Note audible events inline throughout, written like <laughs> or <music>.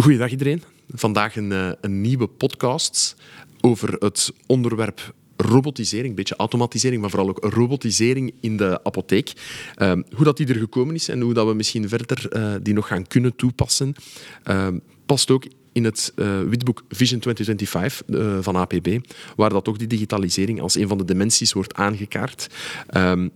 Goeiedag iedereen. Vandaag een, eh, een nieuwe podcast over het onderwerp robotisering, een beetje automatisering, maar vooral ook robotisering in de apotheek. Ehm, hoe dat die er gekomen is en hoe dat we misschien verder eh, die nog gaan kunnen toepassen, ehm, past ook in het uh, witboek Vision 2025 uh, van APB, waar dat ook die digitalisering als een van de dimensies wordt aangekaart. Ehm,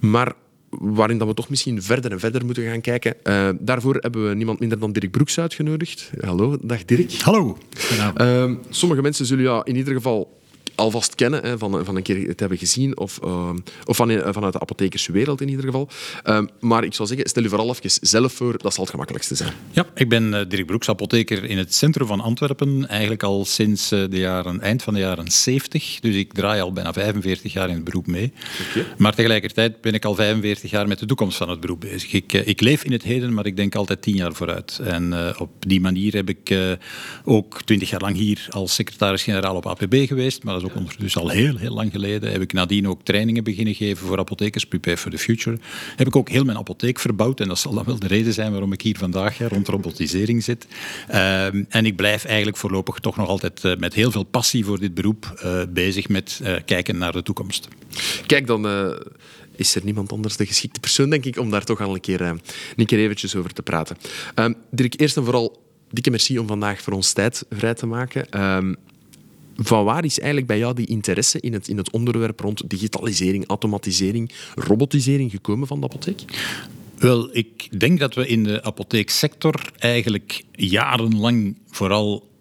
maar waarin dat we toch misschien verder en verder moeten gaan kijken. Uh, daarvoor hebben we niemand minder dan Dirk Broeks uitgenodigd. Hallo, dag Dirk. Hallo. Uh, sommige mensen zullen ja in ieder geval alvast kennen, hè, van, van een keer het hebben gezien, of, uh, of van, uh, vanuit de apothekerswereld in ieder geval. Uh, maar ik zou zeggen, stel u vooral even zelf voor, dat zal het gemakkelijkste zijn. Ja, ik ben Dirk Broeks, apotheker in het centrum van Antwerpen, eigenlijk al sinds de jaren, eind van de jaren 70. Dus ik draai al bijna 45 jaar in het beroep mee. Okay. Maar tegelijkertijd ben ik al 45 jaar met de toekomst van het beroep bezig. Ik, ik leef in het heden, maar ik denk altijd tien jaar vooruit. En op die manier heb ik ook twintig jaar lang hier als secretaris-generaal op APB geweest, maar dat is ook al heel, heel lang geleden. Heb ik nadien ook trainingen beginnen geven voor apothekers, Prepare for the Future. Heb ik ook heel mijn apotheek verbouwd en dat zal dan wel de reden zijn waarom ik hier vandaag ja, rond robotisering zit. Uh, en ik blijf eigenlijk voorlopig toch nog altijd uh, met heel veel passie voor dit beroep uh, bezig met uh, kijken naar de toekomst. Kijk, dan is er niemand anders de geschikte persoon, denk ik, om daar toch al een keer, een keer eventjes over te praten. Uh, Dirk, eerst en vooral dikke merci om vandaag voor ons tijd vrij te maken. Van waar is eigenlijk bij jou die interesse in het, in het onderwerp rond digitalisering, automatisering, robotisering gekomen van de apotheek? Wel, ik denk dat we in de apotheeksector eigenlijk jarenlang vooral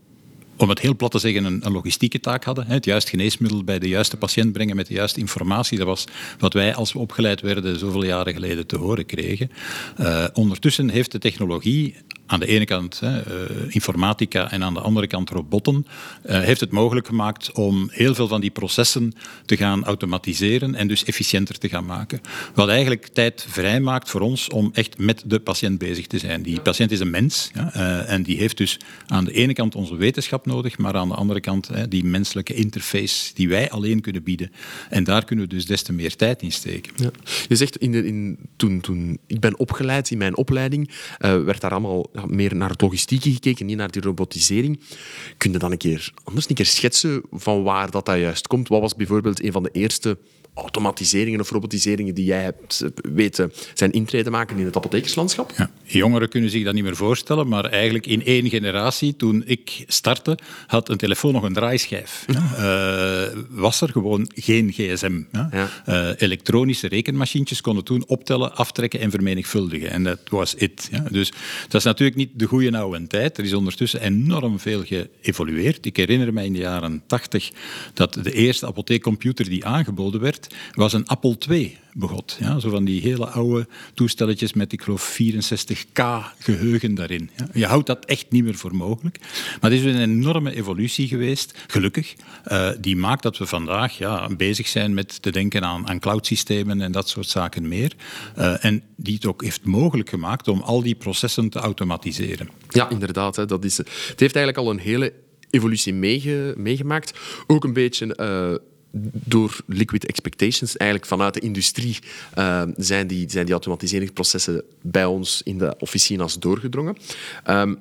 om het heel plat te zeggen, een, logistieke taak hadden. Het juiste geneesmiddel bij de juiste patiënt brengen met de juiste informatie. Dat was wat wij, als we opgeleid werden, zoveel jaren geleden te horen kregen. Uh, ondertussen heeft de technologie aan de ene kant hè, uh, informatica en aan de andere kant robotten, uh, heeft het mogelijk gemaakt om heel veel van die processen te gaan automatiseren en dus efficiënter te gaan maken. Wat eigenlijk tijd vrijmaakt voor ons om echt met de patiënt bezig te zijn. Die patiënt is een mens ja, uh, en die heeft dus aan de ene kant onze wetenschap nodig, maar aan de andere kant hè, die menselijke interface die wij alleen kunnen bieden. En daar kunnen we dus des te meer tijd in steken. Ja. Je zegt, in de, in, toen, toen ik ben opgeleid in mijn opleiding, werd daar allemaal meer naar het logistieke gekeken, niet naar die robotisering. Kun je dan een keer anders een keer schetsen van waar dat, dat juist komt? Wat was bijvoorbeeld een van de eerste automatiseringen of robotiseringen die jij hebt weten zijn intreden maken in het apothekerslandschap? Ja. Jongeren kunnen zich dat niet meer voorstellen, maar eigenlijk in één generatie, toen ik startte, had een telefoon nog een draaischijf. Ja. Uh, was er gewoon geen gsm. Ja. Uh, elektronische rekenmachientjes konden toen optellen, aftrekken en vermenigvuldigen. En dat was it. Dus dat is natuurlijk niet de goede oude tijd. Er is ondertussen enorm veel geëvolueerd. Ik herinner me in de jaren 80 dat de eerste apotheekcomputer die aangeboden werd, was een Apple II begot. Ja, zo van die hele oude toestelletjes met, ik geloof, 64k geheugen daarin. Ja, je houdt dat echt niet meer voor mogelijk. Maar het is een enorme evolutie geweest, gelukkig, uh, die maakt dat we vandaag ja, bezig zijn met te denken aan, aan cloudsystemen en dat soort zaken meer. Uh, en die het ook heeft mogelijk gemaakt om al die processen te automatiseren. Ja, inderdaad. Hè, dat is, het heeft eigenlijk al een hele evolutie meege, meegemaakt. Ook een beetje... Uh, door liquid expectations, eigenlijk vanuit de industrie, uh, zijn, die, zijn die automatiseringsprocessen bij ons in de officina's doorgedrongen. Um,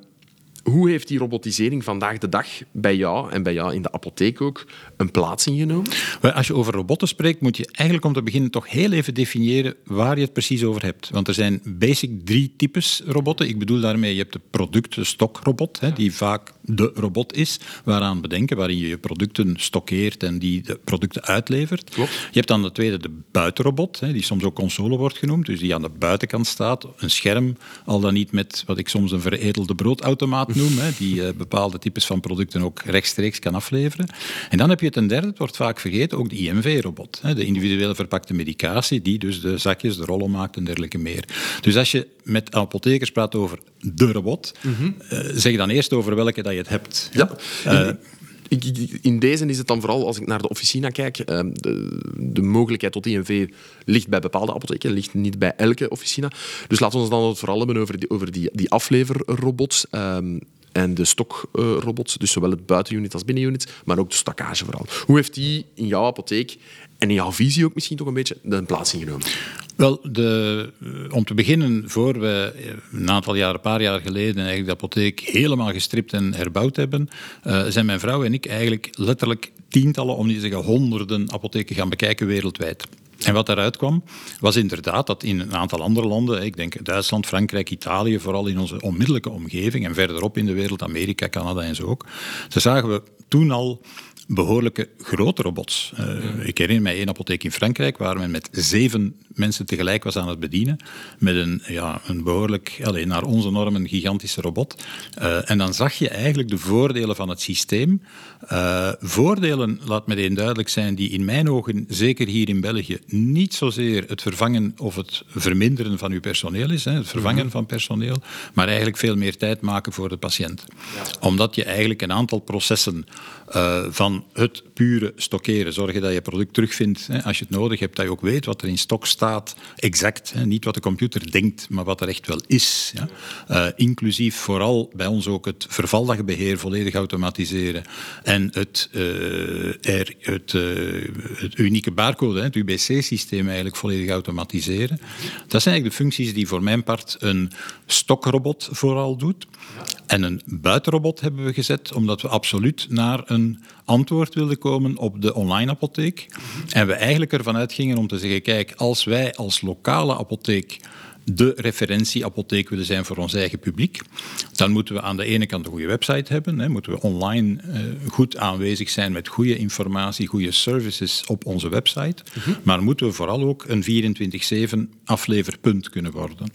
hoe heeft die robotisering vandaag de dag bij jou en bij jou in de apotheek ook een plaats ingenomen? Als je over robotten spreekt, moet je eigenlijk om te beginnen toch heel even definiëren waar je het precies over hebt. Want er zijn basic drie types robotten. Ik bedoel daarmee, je hebt de product-stokrobot, die vaak de robot is, waaraan bedenken, waarin je je producten stockeert en die de producten uitlevert. Klopt. Je hebt dan de tweede, de buitenrobot, die soms ook console wordt genoemd, dus die aan de buitenkant staat, een scherm, al dan niet met wat ik soms een veredelde broodautomaat noem, hè, die uh, bepaalde types van producten ook rechtstreeks kan afleveren. En dan heb je ten derde, het wordt vaak vergeten, ook de IMV-robot, de individuele verpakte medicatie, die dus de zakjes, de rollen maakt en dergelijke meer. Dus als je met apothekers praat over de robot, mm -hmm. uh, zeg dan eerst over welke dat je het hebt. Ja. Uh, in deze is het dan vooral, als ik naar de officina kijk, de, de mogelijkheid tot INV ligt bij bepaalde apotheken, ligt niet bij elke officina. Dus laten we ons dan vooral hebben over die, over die, die afleverrobots. Um, en de stokrobots, dus zowel het buitenunit als binnenunit, maar ook de stockage vooral. Hoe heeft die in jouw apotheek en in jouw visie ook misschien toch een beetje een plaats ingenomen? Wel, de, eh, om te beginnen, voor we een aantal jaar, een paar jaar geleden, eigenlijk de apotheek helemaal gestript en herbouwd hebben, uh, zijn mijn vrouw en ik eigenlijk letterlijk tientallen, om niet te zeggen honderden apotheken gaan bekijken wereldwijd. En wat daaruit kwam, was inderdaad dat in een aantal andere landen, ik denk Duitsland, Frankrijk, Italië, vooral in onze onmiddellijke omgeving en verderop in de wereld, Amerika, Canada en zo ook, daar zagen we toen al behoorlijke grote robots. Uh, ik herinner mij één apotheek in Frankrijk waar men met zeven mensen tegelijk was aan het bedienen. Met een, ja, een behoorlijk, alleen naar onze normen, gigantische robot. Uh, en dan zag je eigenlijk de voordelen van het systeem. Uh, voordelen, laat meteen duidelijk zijn, die in mijn ogen, zeker hier in België, niet zozeer het vervangen of het verminderen van uw personeel is, hè, het vervangen van personeel, maar eigenlijk veel meer tijd maken voor de patiënt. Ja. Omdat je eigenlijk een aantal processen uh, van het pure stockeren, zorgen dat je product terugvindt hè, als je het nodig hebt, dat je ook weet wat er in stok staat, exact. Hè, niet wat de computer denkt, maar wat er echt wel is. Ja. Uh, inclusief vooral bij ons ook het vervaldagenbeheer volledig automatiseren en het, er, het, het unieke barcode, hè, het UBC-systeem eigenlijk volledig automatiseren. Dat zijn eigenlijk de functies die voor mijn part een stokrobot vooral doet. En een buitenrobot hebben we gezet, omdat we absoluut naar een antwoord wilden komen op de online apotheek. En we eigenlijk ervan uitgingen om te zeggen, kijk, als wij als lokale apotheek de referentieapotheek willen zijn voor ons eigen publiek, dan moeten we aan de ene kant een goede website hebben, hè, moeten we online uh, goed aanwezig zijn met goede informatie, goede services op onze website, uh -huh. maar moeten we vooral ook een 24-7 afleverpunt kunnen worden.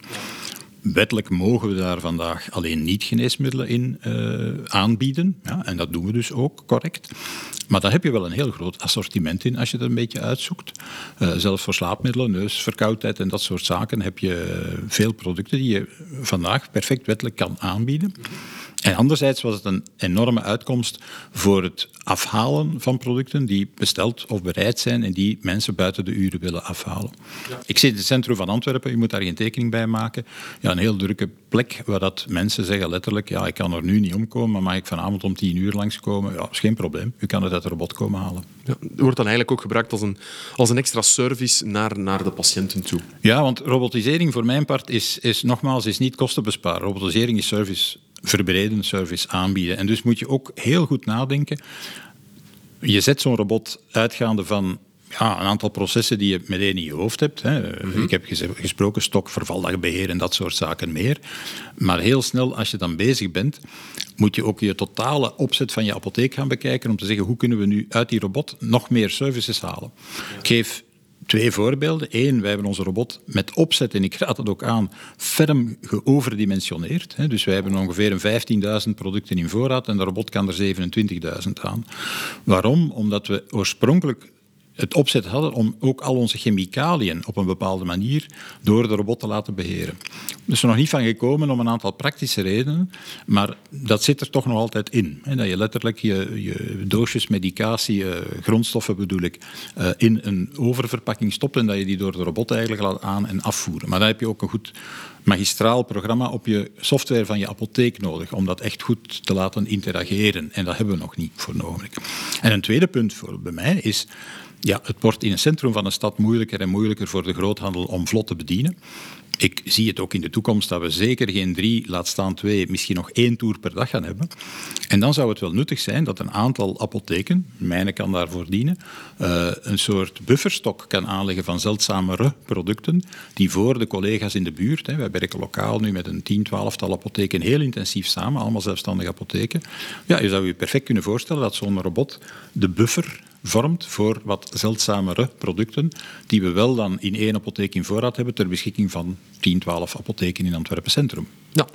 Wettelijk mogen we daar vandaag alleen niet geneesmiddelen in uh, aanbieden. Ja, en dat doen we dus ook correct. Maar daar heb je wel een heel groot assortiment in als je het een beetje uitzoekt. Uh, zelfs voor slaapmiddelen, neusverkoudheid en dat soort zaken heb je veel producten die je vandaag perfect wettelijk kan aanbieden. En anderzijds was het een enorme uitkomst voor het afhalen van producten die besteld of bereid zijn en die mensen buiten de uren willen afhalen. Ja. Ik zit in het centrum van Antwerpen, je moet daar geen tekening bij maken. Ja, een heel drukke plek waar dat mensen zeggen letterlijk, ja, ik kan er nu niet omkomen, maar mag ik vanavond om tien uur langskomen? Ja, is geen probleem. U kan het uit de robot komen halen. Ja, het wordt dan eigenlijk ook gebruikt als een, als een extra service naar, naar de patiënten toe. Ja, want robotisering voor mijn part is, is nogmaals is niet kostenbesparen. Robotisering is service verbreden service aanbieden. En dus moet je ook heel goed nadenken. Je zet zo'n robot uitgaande van ja, een aantal processen die je meteen in je hoofd hebt. Hè. Mm -hmm. Ik heb gesproken stok, vervaldagenbeheer en dat soort zaken meer. Maar heel snel, als je dan bezig bent, moet je ook je totale opzet van je apotheek gaan bekijken om te zeggen hoe kunnen we nu uit die robot nog meer services halen. Ik geef Twee voorbeelden. Eén, wij hebben onze robot met opzet, en ik raad het ook aan, ferm geoverdimensioneerd. Dus wij hebben ongeveer 15.000 producten in voorraad en de robot kan er 27.000 aan. Waarom? Omdat we oorspronkelijk het opzet hadden om ook al onze chemicaliën op een bepaalde manier door de robot te laten beheren. Dus er nog niet van gekomen om een aantal praktische redenen, maar dat zit er toch nog altijd in. Hè, dat je letterlijk je, je doosjes medicatie, uh, grondstoffen bedoel ik, uh, in een oververpakking stopt en dat je die door de robot eigenlijk laat aan- en afvoeren. Maar dan heb je ook een goed magistraal programma op je software van je apotheek nodig om dat echt goed te laten interageren. En dat hebben we nog niet voor nodig. En een tweede punt voor bij mij is ja, het wordt in het centrum van een stad moeilijker en moeilijker voor de groothandel om vlot te bedienen. Ik zie het ook in de toekomst dat we zeker geen drie, laat staan twee, misschien nog één tour per dag gaan hebben. En dan zou het wel nuttig zijn dat een aantal apotheken, mijne kan daarvoor dienen, uh, een soort bufferstok kan aanleggen van zeldzamere producten die voor de collega's in de buurt, hè, wij werken lokaal nu met een tien, twaalftal apotheken heel intensief samen, allemaal zelfstandige apotheken. Ja, je zou je perfect kunnen voorstellen dat zo'n robot de buffer vormt voor wat zeldzamere producten, die we wel dan in één apotheek in voorraad hebben ter beschikking van 10, 12 apotheken in Antwerpen Centrum. Ja,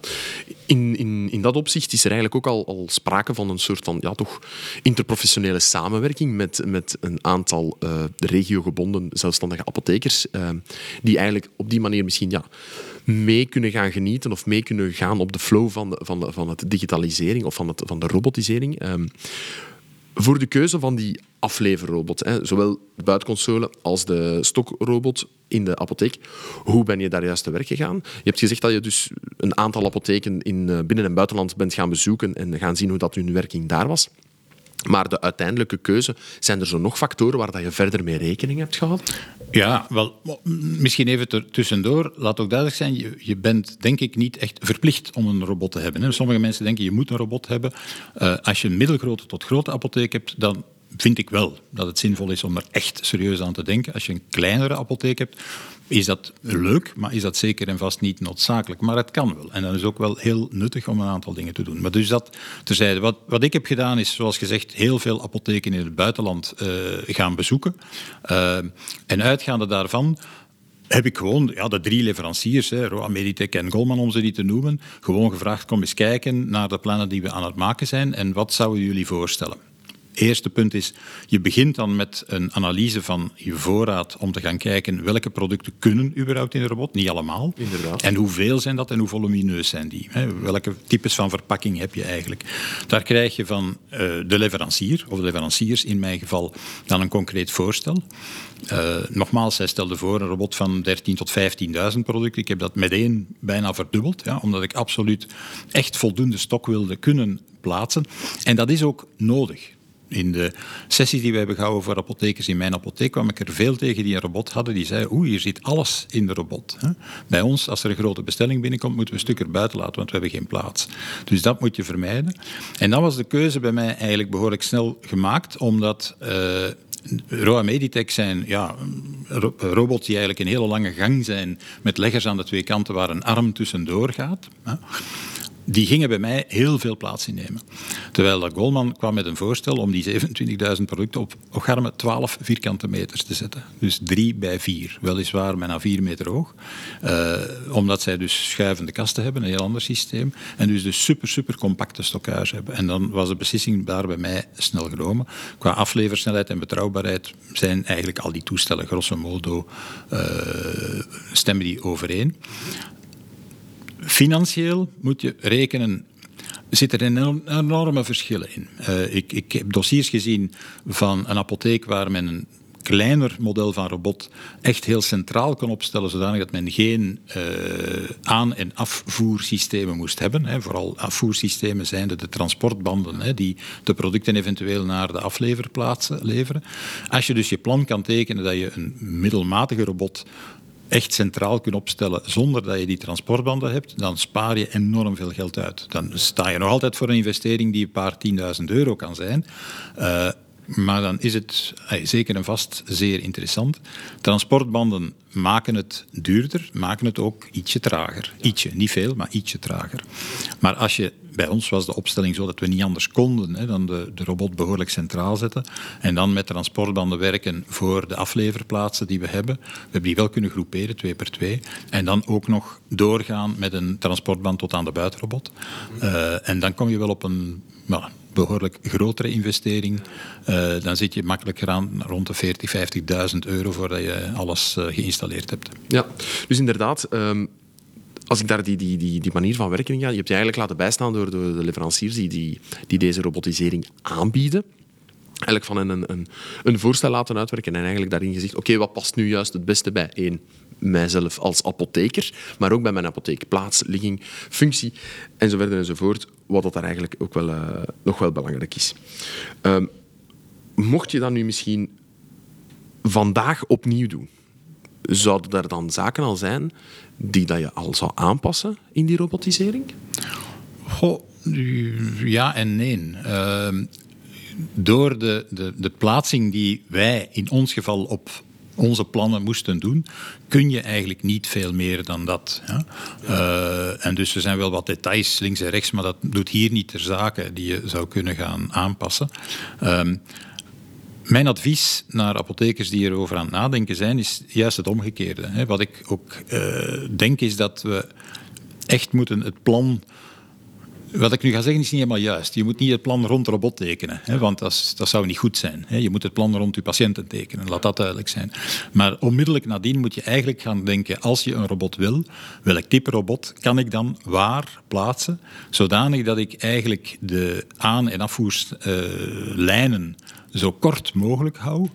in, in, in dat opzicht is er eigenlijk ook al, al sprake van een soort van ja, toch interprofessionele samenwerking met, met een aantal uh, regiogebonden zelfstandige apothekers, uh, die eigenlijk op die manier misschien ja, mee kunnen gaan genieten of mee kunnen gaan op de flow van, de, van, de, van het digitalisering of van, het, van de robotisering. Uh, voor de keuze van die afleverrobot, hè, zowel de buitenconsole als de stokrobot in de apotheek, hoe ben je daar juist te werk gegaan? Je hebt gezegd dat je dus een aantal apotheken in binnen- en buitenland bent gaan bezoeken en gaan zien hoe dat hun werking daar was. Maar de uiteindelijke keuze, zijn er zo nog factoren waar dat je verder mee rekening hebt gehad? Ja, wel, misschien even tussendoor. Laat ook duidelijk zijn, je, bent denk ik niet echt verplicht om een robot te hebben. Hè. Sommige mensen denken je moet een robot hebben. Uh, als je een middelgrote tot grote apotheek hebt, dan vind ik wel dat het zinvol is om er echt serieus aan te denken. Als je een kleinere apotheek hebt, is dat leuk, maar is dat zeker en vast niet noodzakelijk. Maar het kan wel. En dan is ook wel heel nuttig om een aantal dingen te doen. Maar dus dat terzijde. Wat, wat ik heb gedaan is, zoals gezegd, heel veel apotheken in het buitenland uh, gaan bezoeken. Uh, en uitgaande daarvan heb ik gewoon ja, de drie leveranciers, hè, en Goldman om ze niet te noemen, gewoon gevraagd, kom eens kijken naar de plannen die we aan het maken zijn en wat zouden jullie voorstellen eerste punt is, je begint dan met een analyse van je voorraad om te gaan kijken welke producten kunnen überhaupt in de robot. Niet allemaal. Inderdaad. En hoeveel zijn dat en hoe volumineus zijn die? Welke types van verpakking heb je eigenlijk? Daar krijg je van uh, de leverancier, of de leveranciers in mijn geval, dan een concreet voorstel. Uh, nogmaals, zij stelde voor een robot van 13.000 tot 15.000 producten. Ik heb dat meteen bijna verdubbeld, ja, omdat ik absoluut echt voldoende stok wilde kunnen plaatsen. En dat is ook nodig in de sessies die we hebben gehouden voor apothekers in mijn apotheek kwam ik er veel tegen die een robot hadden. Die zeiden, oeh, hier zit alles in de robot. Bij ons, als er een grote bestelling binnenkomt, moeten we een stuk erbuiten laten, want we hebben geen plaats. Dus dat moet je vermijden. En dan was de keuze bij mij eigenlijk behoorlijk snel gemaakt, omdat... Uh, Roa Meditech zijn ja, robots die eigenlijk een hele lange gang zijn met leggers aan de twee kanten waar een arm tussendoor gaat die gingen bij mij heel veel plaats innemen. Terwijl de Goldman kwam met een voorstel om die 27.000 producten op ocharme 12 vierkante meters te zetten. Dus 3 bij 4, weliswaar bijna 4 meter hoog. Uh, omdat zij dus schuivende kasten hebben, een heel ander systeem. En dus de super, super compacte stockage hebben. En dan was de beslissing daar bij mij snel genomen. Qua afleversnelheid en betrouwbaarheid zijn eigenlijk al die toestellen grosso modo uh, stemmen die overeen. Financieel moet je rekenen zitten er enorme verschillen in. Uh, ik, ik, heb dossiers gezien van een apotheek waar men een kleiner model van robot echt heel centraal kon opstellen, zodanig dat men geen uh, aan- en afvoersystemen moest hebben. Hè. Vooral afvoersystemen zijn de transportbanden hè, die de producten eventueel naar de afleverplaatsen leveren. Als je dus je plan kan tekenen dat je een middelmatige robot echt centraal kunt opstellen zonder dat je die transportbanden hebt, dan spaar je enorm veel geld uit. Dan sta je nog altijd voor een investering die een paar tienduizend euro kan zijn. Uh, maar dan is het zeker en vast zeer interessant. Transportbanden maken het duurder, maken het ook ietsje trager. Ietsje, niet veel, maar ietsje trager. Maar als je, bij ons was de opstelling zo dat we niet anders konden hè, dan de, de robot behoorlijk centraal zetten en dan met transportbanden werken voor de afleverplaatsen die we hebben. We hebben die wel kunnen groeperen, twee per twee. En dan ook nog doorgaan met een transportband tot aan de buitenrobot. Uh, en dan kom je wel op een... Behoorlijk grotere investering, uh, dan zit je makkelijk aan rond de 40, 50.000 euro voordat je alles uh, geïnstalleerd hebt. Ja, dus inderdaad. Um, als ik daar die, die, die, die manier van werken in ga, je hebt je eigenlijk laten bijstaan door de, leveranciers die, die, die deze robotisering aanbieden eigenlijk van een, een, een voorstel laten uitwerken en eigenlijk daarin gezegd, oké, wat past nu juist het beste bij één, mijzelf als apotheker, maar ook bij mijn apotheek, plaats, ligging, functie enzovoort enzovoort, wat dat daar eigenlijk ook wel, uh, nog wel belangrijk is. Um, mocht je dat nu misschien vandaag opnieuw doen, zouden er dan zaken al zijn die dat je al zou aanpassen in die robotisering? Ja en nee. Uh, door de, de, de plaatsing die wij in ons geval op onze plannen moesten doen, kun je eigenlijk niet veel meer dan dat. Uh, en dus er zijn wel wat details links en rechts, maar dat doet hier niet ter zake die je zou kunnen gaan aanpassen. Um, mijn advies naar apothekers die erover aan het nadenken zijn, is juist het omgekeerde. Wat ik ook uh, denk is dat we echt moeten het plan wat ik nu ga zeggen is niet helemaal juist. Je moet niet het plan rond robot tekenen, hè, want dat, zou niet goed zijn. Hè. Je moet het plan rond je patiënten tekenen, laat dat duidelijk zijn. Maar onmiddellijk nadien moet je eigenlijk gaan denken, als je een robot wil, welk type robot kan ik dan waar plaatsen, zodanig dat ik eigenlijk de aan- en afvoerslijnen zo kort mogelijk hou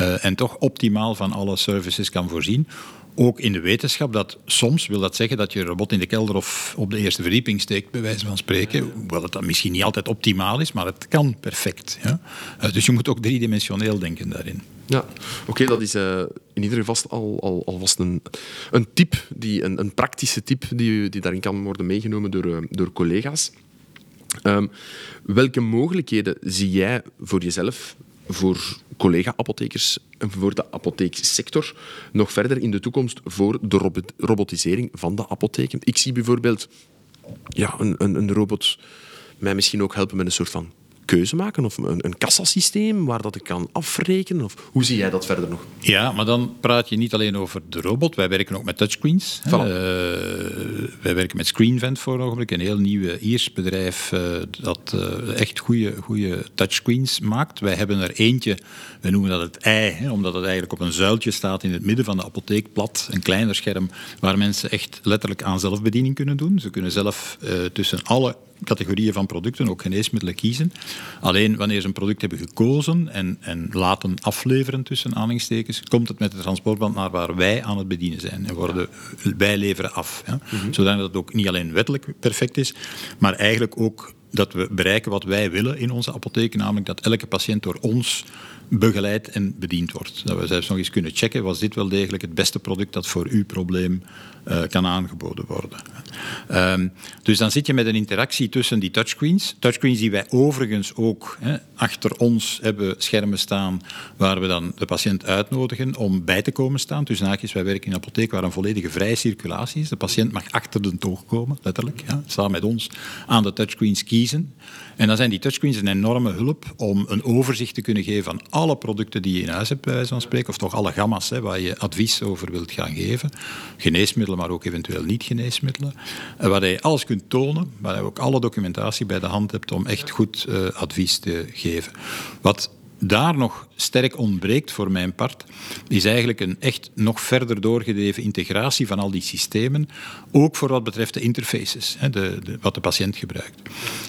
uh, en toch optimaal van alle services kan voorzien ook in de wetenschap dat soms wil dat zeggen dat je een robot in de kelder of op de eerste verdieping steekt, bij wijze van spreken. Hoewel het dan misschien niet altijd optimaal is, maar het kan perfect. Ja? Uh, dus je moet ook driedimensioneel denken daarin. Ja, oké, dat is uh, in ieder geval al, al, alvast een, een tip, die, een, een praktische tip die, die daarin kan worden meegenomen door, uh, door collega's. Um, welke mogelijkheden zie jij voor jezelf, voor collega-apothekers en voor de apotheeksector nog verder in de toekomst voor de robot robotisering van de apotheken? Ik zie bijvoorbeeld ja, een, een, een robot mij misschien ook helpen met een soort van keuze maken? Of een, een kassasysteem waar dat ik kan afrekenen? Of hoe zie jij dat verder nog? Ja, maar dan praat je niet alleen over de robot. Wij werken ook met touchscreens. Voilà. Uh, wij werken met ScreenVent voor een ogenblik. Een heel nieuw Iers bedrijf uh, dat uh, echt goede touchscreens maakt. Wij hebben er eentje, we noemen dat het ei, hè, omdat het eigenlijk op een zuiltje staat in het midden van de apotheek, plat, een kleiner scherm, waar mensen echt letterlijk aan zelfbediening kunnen doen. Ze kunnen zelf tussen alle categorieën van producten, ook geneesmiddelen, kiezen. Alleen wanneer ze een product hebben gekozen en, en laten afleveren tussen aanhalingstekens, komt het met de transportband naar waar wij aan het bedienen zijn. En worden, wij leveren af. Ja? Mm-hmm. Zodat het ook niet alleen wettelijk perfect is, maar eigenlijk ook dat we bereiken wat wij willen in onze apotheek, namelijk dat elke patiënt door ons begeleid en bediend wordt. Dat we zelfs nog eens kunnen checken, was dit wel degelijk het beste product dat voor uw probleem uh, kan aangeboden worden. Um, dus dan zit je met een interactie tussen die touchscreens. Touchscreens die wij overigens ook hè, achter ons hebben schermen staan, waar we dan de patiënt uitnodigen om bij te komen staan. Dus naakjes, wij werken in een apotheek waar een volledige vrije circulatie is. De patiënt mag achter de toog komen, letterlijk. Ja, samen met ons aan de touchscreens kiezen. En dan zijn die touchscreens een enorme hulp om een overzicht te kunnen geven van alle producten die je in huis hebt, bij wijze van spreken, of toch alle gamma's hè, waar je advies over wilt gaan geven. Geneesmiddelen, maar ook eventueel niet-geneesmiddelen. Waar je alles kunt tonen, waar je ook alle documentatie bij de hand hebt om echt goed uh, advies te geven. Wat daar nog sterk ontbreekt voor mijn part, is eigenlijk een echt nog verder doorgedreven integratie van al die systemen, ook voor wat betreft de interfaces, de, de, wat de patiënt gebruikt.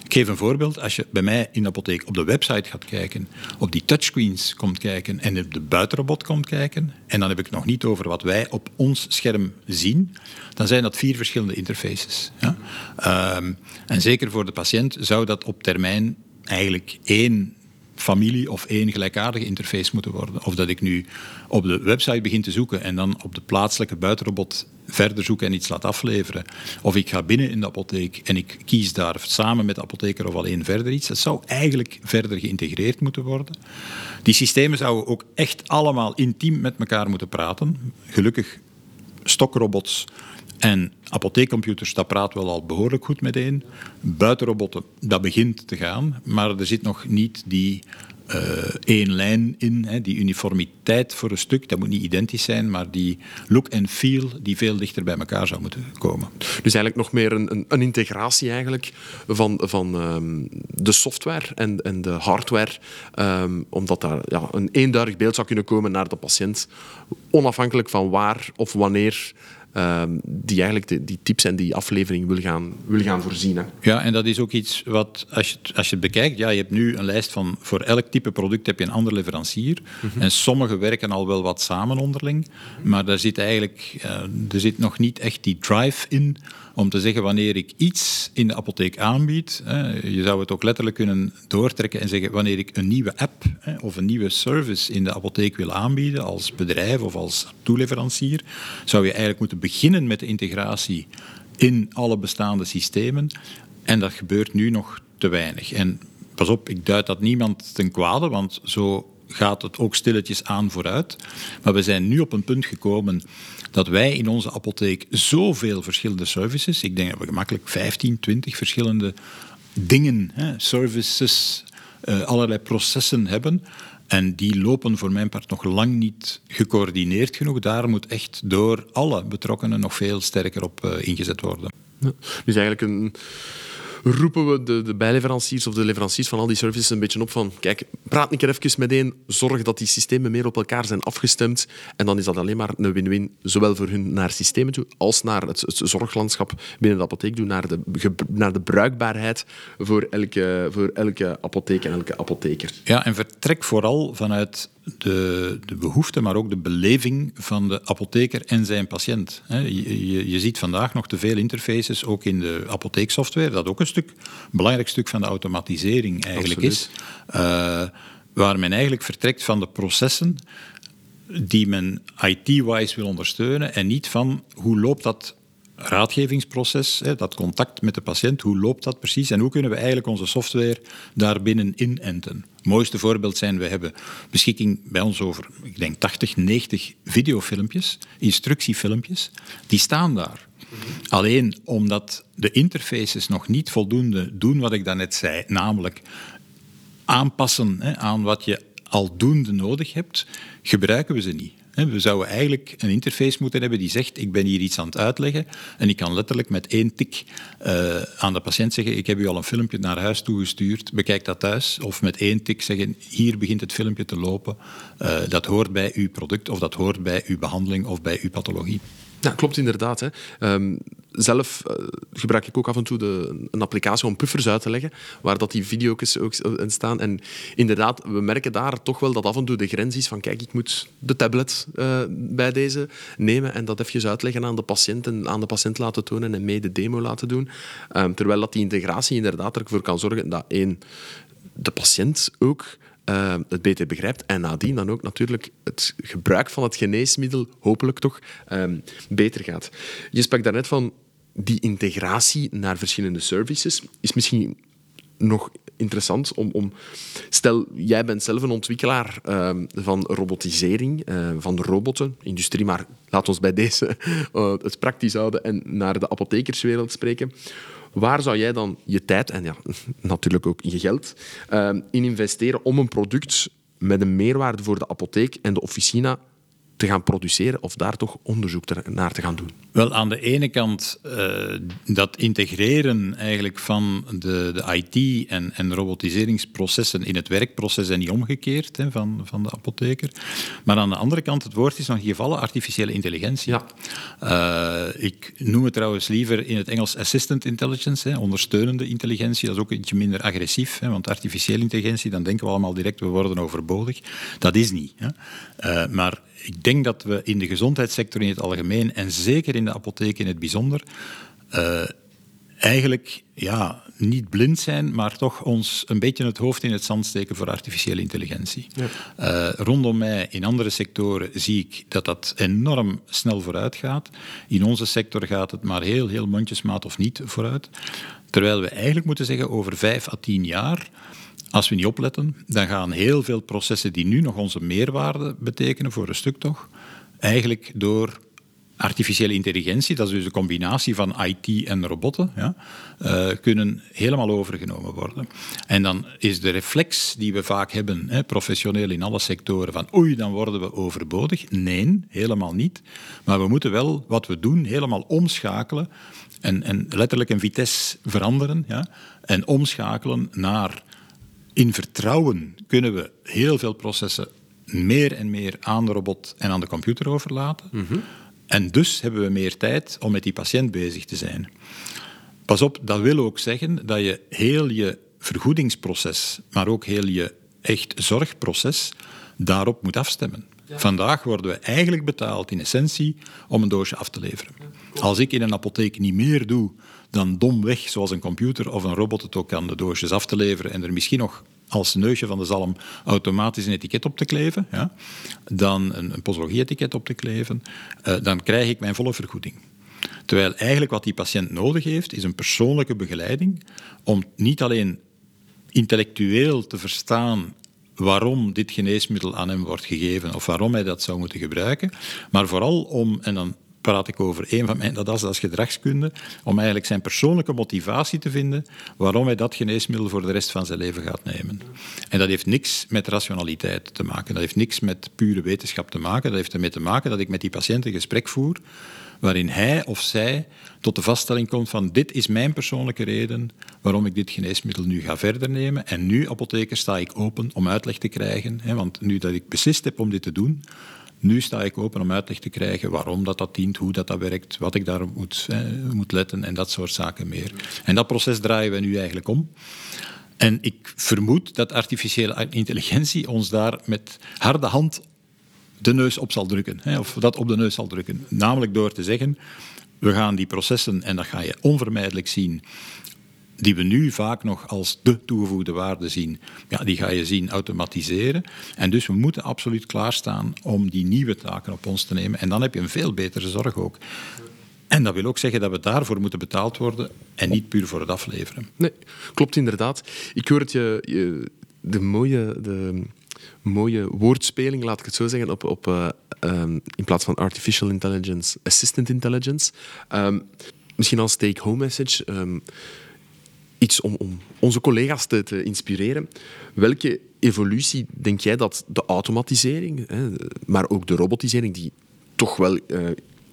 Ik geef een voorbeeld. Als je bij mij in de apotheek op de website gaat kijken, op die touchscreens komt kijken en op de buitenrobot komt kijken, en dan heb ik nog niet over wat wij op ons scherm zien, dan zijn dat vier verschillende interfaces. Ja? Um, en zeker voor de patiënt zou dat op termijn eigenlijk één familie of één gelijkaardige interface moeten worden. Of dat ik nu op de website begin te zoeken en dan op de plaatselijke buitenrobot verder zoeken en iets laat afleveren. Of ik ga binnen in de apotheek en ik kies daar samen met de apotheker of alleen verder iets. Dat zou eigenlijk verder geïntegreerd moeten worden. Die systemen zouden ook echt allemaal intiem met elkaar moeten praten. Gelukkig stokrobots en apotheekcomputers, dat praat wel al behoorlijk goed meteen. Buitenrobotten, dat begint te gaan, maar er zit nog niet die uh, één lijn in, hè, die uniformiteit voor een stuk. Dat moet niet identisch zijn, maar die look en feel die veel dichter bij elkaar zou moeten komen. Dus eigenlijk nog meer een, een, een integratie eigenlijk van, van um, de software en, en de hardware, um, omdat daar ja, een eenduidig beeld zou kunnen komen naar de patiënt, onafhankelijk van waar of wanneer Um, die eigenlijk de, die tips en die aflevering wil gaan, wil gaan voorzien. Hè. Ja, en dat is ook iets wat, als je, als je het bekijkt, ja, je hebt nu een lijst van, voor elk type product heb je een ander leverancier. Mm -hmm. En sommige werken al wel wat samen onderling, maar daar zit eigenlijk, uh, er zit nog niet echt die drive in om te zeggen wanneer ik iets in de apotheek aanbied. je zou het ook letterlijk kunnen doortrekken en zeggen wanneer ik een nieuwe app of een nieuwe service in de apotheek wil aanbieden als bedrijf of als toeleverancier, zou je eigenlijk moeten beginnen met de integratie in alle bestaande systemen. En dat gebeurt nu nog te weinig. En pas op, ik duid dat niemand ten kwade, want zo gaat het ook stilletjes aan vooruit. Maar we zijn nu op een punt gekomen dat wij in onze apotheek zoveel verschillende services, ik denk dat we gemakkelijk 15, 20 verschillende dingen, hè, services, uh, allerlei processen hebben. En die lopen voor mijn part nog lang niet gecoördineerd genoeg. Daar moet echt door alle betrokkenen nog veel sterker op uh, ingezet worden. Ja, dus eigenlijk een roepen we de, de bijleveranciers of de leveranciers van al die services een beetje op van kijk, praat een keer even met één, zorg dat die systemen meer op elkaar zijn afgestemd en dan is dat alleen maar een win-win, zowel voor hun naar systemen toe, als naar het, zorglandschap binnen de apotheek toe, naar de, naar de bruikbaarheid voor elke, voor elke apotheek en elke apotheker. Ja, en vertrek vooral vanuit de, de behoefte, maar ook de beleving van de apotheker en zijn patiënt. Je, je, je, ziet vandaag nog te veel interfaces, ook in de apotheeksoftware, dat ook een stuk, belangrijk stuk van de automatisering eigenlijk is. Uh, waar men eigenlijk vertrekt van de processen die men IT-wise wil ondersteunen en niet van hoe loopt dat raadgevingsproces, dat contact met de patiënt, hoe loopt dat precies en hoe kunnen we eigenlijk onze software daarbinnen inenten. Mooiste voorbeeld zijn, we hebben beschikking bij ons over, ik denk 80, 90 videofilmpjes, instructiefilmpjes, die staan daar. Alleen omdat de interfaces nog niet voldoende doen wat ik daarnet zei, namelijk aanpassen aan wat je aldoende nodig hebt, gebruiken we ze niet. We zouden eigenlijk een interface moeten hebben die zegt, ik ben hier iets aan het uitleggen en ik kan letterlijk met één tik uh, aan de patiënt zeggen, ik heb u al een filmpje naar huis toegestuurd, bekijk dat thuis. Of met één tik zeggen, hier begint het filmpje te lopen, uh, dat hoort bij uw product of dat hoort bij uw behandeling of bij uw pathologie. Ja, klopt inderdaad. Hè. Um, zelf uh, gebruik ik ook af en toe de, een applicatie om puffers uit te leggen, waar dat die video's ook in staan. En inderdaad, we merken daar toch wel dat af en toe de grens is van kijk, ik moet de tablet uh, bij deze nemen en dat even uitleggen aan de patiënt en aan de patiënt laten tonen en mee de demo laten doen. Um, terwijl dat die integratie inderdaad ervoor kan zorgen dat één, de patiënt ook uh, het beter begrijpt en nadien dan ook natuurlijk het gebruik van het geneesmiddel hopelijk toch um, beter gaat. Je sprak daarnet van die integratie naar verschillende services is misschien nog interessant om, om... Stel, jij bent zelf een ontwikkelaar uh, van robotisering, uh, van roboten, industrie, maar laat ons bij deze uh, <laughs> het praktisch houden en naar de apothekerswereld spreken. Waar zou jij dan je tijd en ja, <laughs> natuurlijk ook je geld ehm, in investeren om een product met een meerwaarde voor de apotheek en de officina te gaan produceren of daar toch onderzoek naar te gaan doen? Wel, aan de ene kant uh, dat integreren eigenlijk van de, de IT en, en robotiseringsprocessen in het werkproces en niet omgekeerd hè, van, van de apotheker. Maar aan de andere kant, het woord is nog gevallen artificiële intelligentie. Ja. Uh, ik noem het trouwens liever in het Engels assistant intelligence, hè, ondersteunende intelligentie. Dat is ook ietsje minder agressief, hè, want artificiële intelligentie, dan denken we allemaal direct, we worden overbodig. Dat is niet. Hè. Uh, maar ik denk dat we in de gezondheidssector in het algemeen en zeker in de apotheek in het bijzonder uh, eigenlijk ja, niet blind zijn, maar toch ons een beetje het hoofd in het zand steken voor artificiële intelligentie. Ja. Uh, rondom mij in andere sectoren zie ik dat dat enorm snel vooruit gaat. In onze sector gaat het maar heel, heel mondjesmaat of niet vooruit. Terwijl we eigenlijk moeten zeggen over vijf à tien jaar als we niet opletten, dan gaan heel veel processen die nu nog onze meerwaarde betekenen, voor een stuk toch, eigenlijk door artificiële intelligentie, dat is dus een combinatie van IT en robotten, ja, uh, kunnen helemaal overgenomen worden. En dan is de reflex die we vaak hebben, hè, professioneel in alle sectoren, van oei, dan worden we overbodig. Nee, helemaal niet. Maar we moeten wel wat we doen helemaal omschakelen en, en letterlijk een vitesse veranderen ja, en omschakelen naar in vertrouwen kunnen we heel veel processen meer en meer aan de robot en aan de computer overlaten. Mhm. En dus hebben we meer tijd om met die patiënt bezig te zijn. Pas op, dat wil ook zeggen dat je heel je vergoedingsproces, maar ook heel je echt zorgproces daarop moet afstemmen. Vandaag worden we eigenlijk betaald in essentie om een doosje af te leveren. Als ik in een apotheek niet meer doe dan domweg, zoals een computer of een robot het ook kan, de doosjes af te leveren en er misschien nog als neusje van de zalm automatisch een etiket op te kleven, ja, dan een, een posologie-etiket op te kleven, uh, dan krijg ik mijn volle vergoeding. Terwijl eigenlijk wat die patiënt nodig heeft, is een persoonlijke begeleiding om niet alleen intellectueel te verstaan waarom dit geneesmiddel aan hem wordt gegeven of waarom hij dat zou moeten gebruiken, maar vooral om, en dan praat ik over een van mijn, dat is, gedragskunde, om eigenlijk zijn persoonlijke motivatie te vinden waarom hij dat geneesmiddel voor de rest van zijn leven gaat nemen. En dat heeft niks met rationaliteit te maken, dat heeft niks met pure wetenschap te maken, dat heeft ermee te maken dat ik met die patiënt een gesprek voer waarin hij of zij tot de vaststelling komt van dit is mijn persoonlijke reden waarom ik dit geneesmiddel nu ga verder nemen. En nu, apotheker, sta ik open om uitleg te krijgen. Hè, want nu dat ik beslist heb om dit te doen, nu sta ik open om uitleg te krijgen waarom dat, dat dient, hoe dat, dat werkt, wat ik daar moet, moet letten en dat soort zaken meer. En dat proces draaien we nu eigenlijk om. En ik vermoed dat artificiële intelligentie ons daar met harde hand de neus op zal drukken. Hè, of dat op de neus zal drukken. Namelijk door te zeggen, we gaan die processen, en dat ga je onvermijdelijk zien, die we nu vaak nog als de toegevoegde waarde zien, ja, die ga je zien automatiseren. En dus we moeten absoluut klaarstaan om die nieuwe taken op ons te nemen. En dan heb je een veel betere zorg ook. En dat wil ook zeggen dat we daarvoor moeten betaald worden en niet puur voor het afleveren. Nee, klopt inderdaad. Ik hoor je, de mooie... De mooie woordspeling, laat ik het zo zeggen, op, op, uh, um, in plaats van artificial intelligence, assistant intelligence. Um, misschien als take-home message. Um, iets om, om onze collega's te, inspireren. Welke evolutie denk jij dat de automatisering, hè, maar ook de robotisering, die toch wel uh,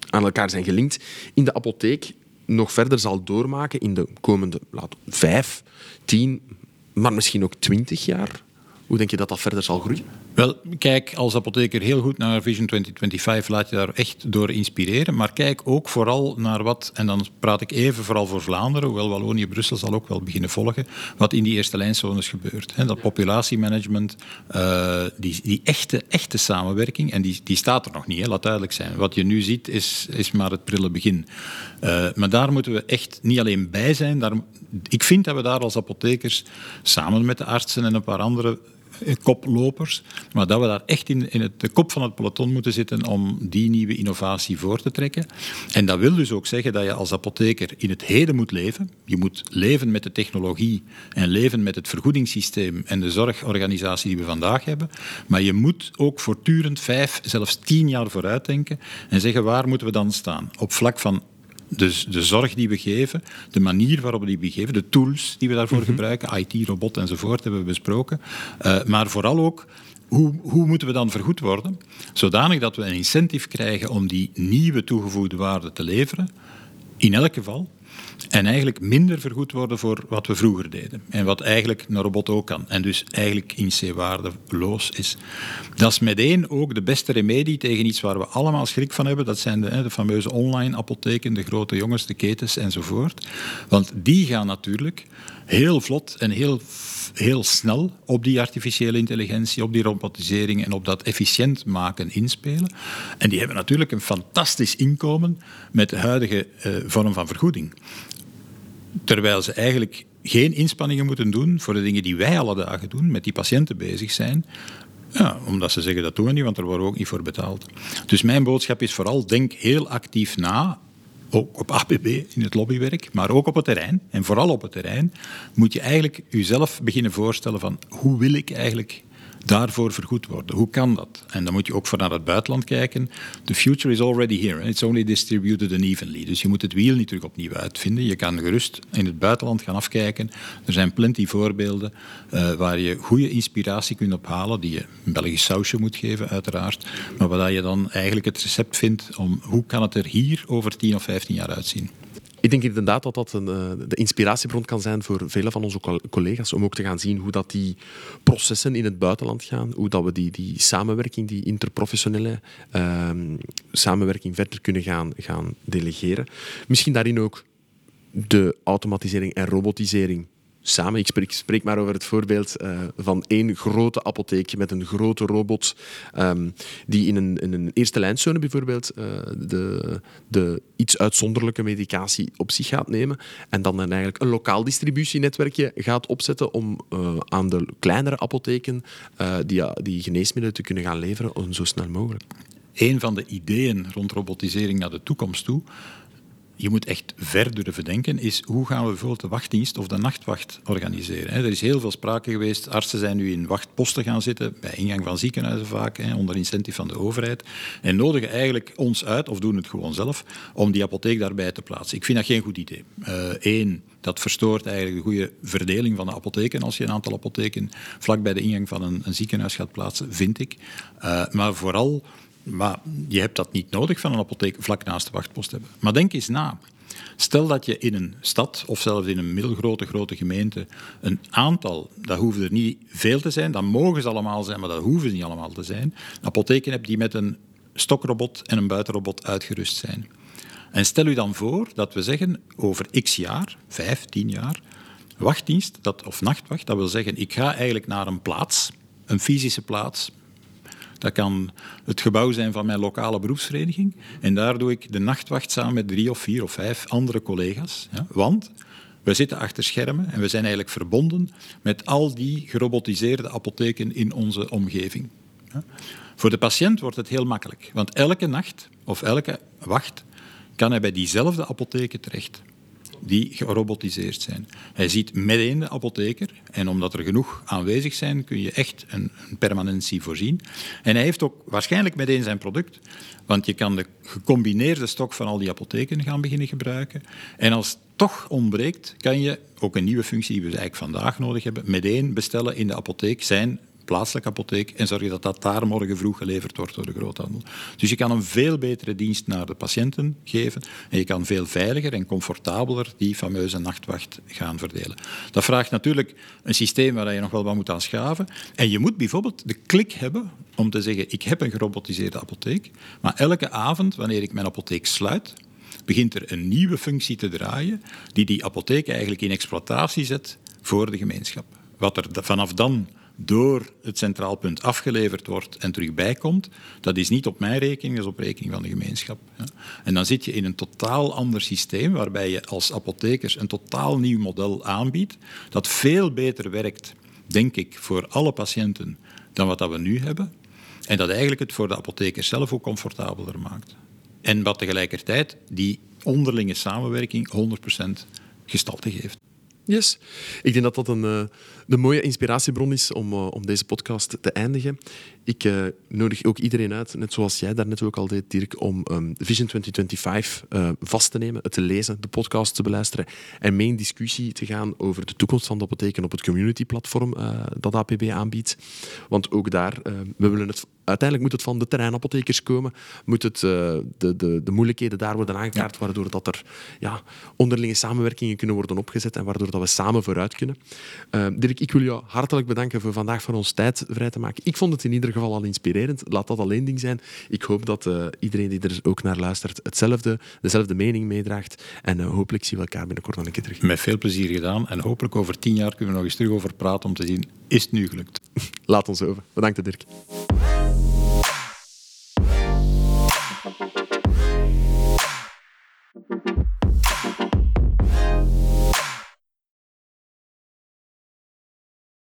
aan elkaar zijn gelinkt, in de apotheek nog verder zal doormaken in de komende laat, vijf, tien, maar misschien ook twintig jaar? Hoe denk je dat dat verder zal groeien? Wel, kijk als apotheker heel goed naar Vision 2025, laat je daar echt door inspireren. Maar kijk ook vooral naar wat, en dan praat ik even vooral voor Vlaanderen, hoewel Wallonië Brussel zal ook wel beginnen volgen, wat in die eerste lijnzones gebeurt. Dat populatiemanagement, uh, die, die echte, echte samenwerking, en die, die staat er nog niet, laat duidelijk zijn. Wat je nu ziet is, is maar het prille begin. Uh, maar daar moeten we echt niet alleen bij zijn. Daar, ik vind dat we daar als apothekers samen met de artsen en een paar andere koplopers, maar dat we daar echt in, in het, de kop van het peloton moeten zitten om die nieuwe innovatie voor te trekken. En dat wil dus ook zeggen dat je als apotheker in het heden moet leven. Je moet leven met de technologie en leven met het vergoedingssysteem en de zorgorganisatie die we vandaag hebben. Maar je moet ook voortdurend vijf, zelfs tien jaar vooruit denken en zeggen waar moeten we dan staan? Op vlak van dus de zorg die we geven, de manier waarop we die geven, de tools die we daarvoor mhm. gebruiken, IT, robot enzovoort, hebben we besproken. Uh, maar vooral ook hoe, hoe, moeten we dan vergoed worden? Zodanig dat we een incentive krijgen om die nieuwe toegevoegde waarde te leveren. In elk geval. En eigenlijk minder vergoed worden voor wat we vroeger deden. En wat eigenlijk een robot ook kan. En dus eigenlijk in C-waardeloos is. Dat is meteen ook de beste remedie tegen iets waar we allemaal schrik van hebben. Dat zijn de, de fameuze online apotheken, de grote jongens, de ketens enzovoort. Want die gaan natuurlijk heel vlot en heel, heel snel op die artificiële intelligentie, op die robotisering en op dat efficiënt maken inspelen. En die hebben natuurlijk een fantastisch inkomen met de huidige uh, vorm van vergoeding. Terwijl ze eigenlijk geen inspanningen moeten doen voor de dingen die wij alle dagen doen, met die patiënten bezig zijn. Ja, omdat ze zeggen dat doen we niet, want er worden we ook niet voor betaald. Dus mijn boodschap is vooral, denk heel actief na ook op APB in het lobbywerk, maar ook op het terrein. En vooral op het terrein moet je eigenlijk jezelf beginnen voorstellen van hoe wil ik eigenlijk daarvoor vergoed worden. Hoe kan dat? En dan moet je ook voor naar het buitenland kijken. The future is already here. It's only distributed unevenly. Dus je moet het wiel niet terug opnieuw uitvinden. Je kan gerust in het buitenland gaan afkijken. Er zijn plenty voorbeelden uh, waar je goede inspiratie kunt ophalen, die je een Belgisch sausje moet geven, uiteraard. Maar waar je dan eigenlijk het recept vindt om hoe kan het er hier over 10 of 15 jaar uitzien. Ik denk inderdaad dat dat een, uh, de inspiratiebron kan zijn voor vele van onze collega's om ook te gaan zien hoe dat die processen in het buitenland gaan, hoe dat we die, die samenwerking, die interprofessionele uh, samenwerking verder kunnen gaan, gaan delegeren. Misschien daarin ook de automatisering en robotisering samen. Ik spreek, maar over het voorbeeld uh, van één grote apotheek met een grote robot um, die in een, in een eerste lijnzone bijvoorbeeld uh, de, de iets uitzonderlijke medicatie op zich gaat nemen en dan, dan eigenlijk een lokaal distributienetwerkje gaat opzetten om uh, aan de kleinere apotheken die, die geneesmiddelen te kunnen gaan leveren zo snel mogelijk. Een van de ideeën rond robotisering naar de toekomst toe je moet echt ver durven denken, is hoe gaan we bijvoorbeeld de wachtdienst of de nachtwacht organiseren. Er is heel veel sprake geweest, artsen zijn nu in wachtposten gaan zitten, bij ingang van ziekenhuizen vaak, onder incentive van de overheid, en nodigen eigenlijk ons uit, of doen het gewoon zelf, om die apotheek daarbij te plaatsen. Ik vind dat geen goed idee. Eén, uh, dat verstoort eigenlijk de goede verdeling van de apotheken als je een aantal apotheken vlak bij de ingang van een, een ziekenhuis gaat plaatsen, vind ik. Uh, maar vooral maar je hebt dat niet nodig van een apotheek vlak naast de wachtpost hebben. Maar denk eens na. Stel dat je in een stad of zelfs in een middelgrote grote gemeente een aantal, dat hoeven er niet veel te zijn, dat mogen ze allemaal zijn, maar dat hoeven ze niet allemaal te zijn, apotheken hebt die met een stokrobot en een buitenrobot uitgerust zijn. En stel u dan voor dat we zeggen over x jaar, vijf, tien jaar, wachtdienst, dat, of nachtwacht, dat wil zeggen, ik ga eigenlijk naar een plaats, een fysische plaats. Dat kan het gebouw zijn van mijn lokale beroepsvereniging. En daar doe ik de nachtwacht samen met drie of vier of vijf andere collega's. Want we zitten achter schermen en we zijn eigenlijk verbonden met al die gerobotiseerde apotheken in onze omgeving. Ja? Voor de patiënt wordt het heel makkelijk, want elke nacht of elke wacht kan hij bij diezelfde apotheken terecht die gerobotiseerd zijn. Hij ziet meteen de apotheker en omdat er genoeg aanwezig zijn kun je echt een, een permanentie voorzien. En hij heeft ook waarschijnlijk meteen zijn product, want je kan de gecombineerde stok van al die apotheken gaan beginnen gebruiken. En als toch ontbreekt, kan je ook een nieuwe functie die we eigenlijk vandaag nodig hebben, meteen bestellen in de apotheek zijn plaatselijke apotheek en zorgen dat dat daar morgen vroeg geleverd wordt door de groothandel. Dus je kan een veel betere dienst naar de patiënten geven en je kan veel veiliger en comfortabeler die fameuze nachtwacht gaan verdelen. Dat vraagt natuurlijk een systeem waar je nog wel wat moet aan schaven. En je moet bijvoorbeeld de klik hebben om te zeggen, ik heb een gerobotiseerde apotheek, maar elke avond, wanneer ik mijn apotheek sluit, begint er een nieuwe functie te draaien die die apotheek eigenlijk in exploitatie zet voor de gemeenschap. Wat er vanaf dan door het centraal punt afgeleverd wordt en terug bijkomt, dat is niet op mijn rekening, dat is op rekening van de gemeenschap. En dan zit je in een totaal ander systeem, waarbij je als apothekers een totaal nieuw model aanbiedt, dat veel beter werkt, denk ik, voor alle patiënten dan wat dat we nu hebben. En dat eigenlijk het voor de apothekers zelf ook comfortabeler maakt. En wat tegelijkertijd die onderlinge samenwerking 100% gestalte geeft. Yes. Ik denk dat dat een, een mooie inspiratiebron is om, uh, om deze podcast te eindigen. Ik uh, nodig ook iedereen uit, net zoals jij daarnet ook al deed, Dirk, om um, Vision 2025 vast te nemen, het te lezen, de podcast te beluisteren en mee in discussie te gaan over de toekomst van de apotheken op het community-platform dat APB aanbiedt. Want ook daar, we willen het uiteindelijk moet het van de terreinapothekers komen. Moet het, de, de, de moeilijkheden daar worden aangekaart, ja. waardoor dat er ja, onderlinge samenwerkingen kunnen worden opgezet en waardoor dat we samen vooruit kunnen. Ik wil jou hartelijk bedanken voor vandaag voor ons tijd vrij te maken. Ik vond het in ieder geval al inspirerend. Laat dat alleen ding zijn. Ik hoop dat eh, iedereen die er ook naar luistert hetzelfde, dezelfde mening meedraagt. En eh, hopelijk zien we elkaar binnenkort nog een keer terug. Met veel plezier gedaan. En hopelijk over tien jaar kunnen we nog eens terug over praten om te zien, is het nu gelukt? <laughs> Laat ons over. Bedankt Dirk.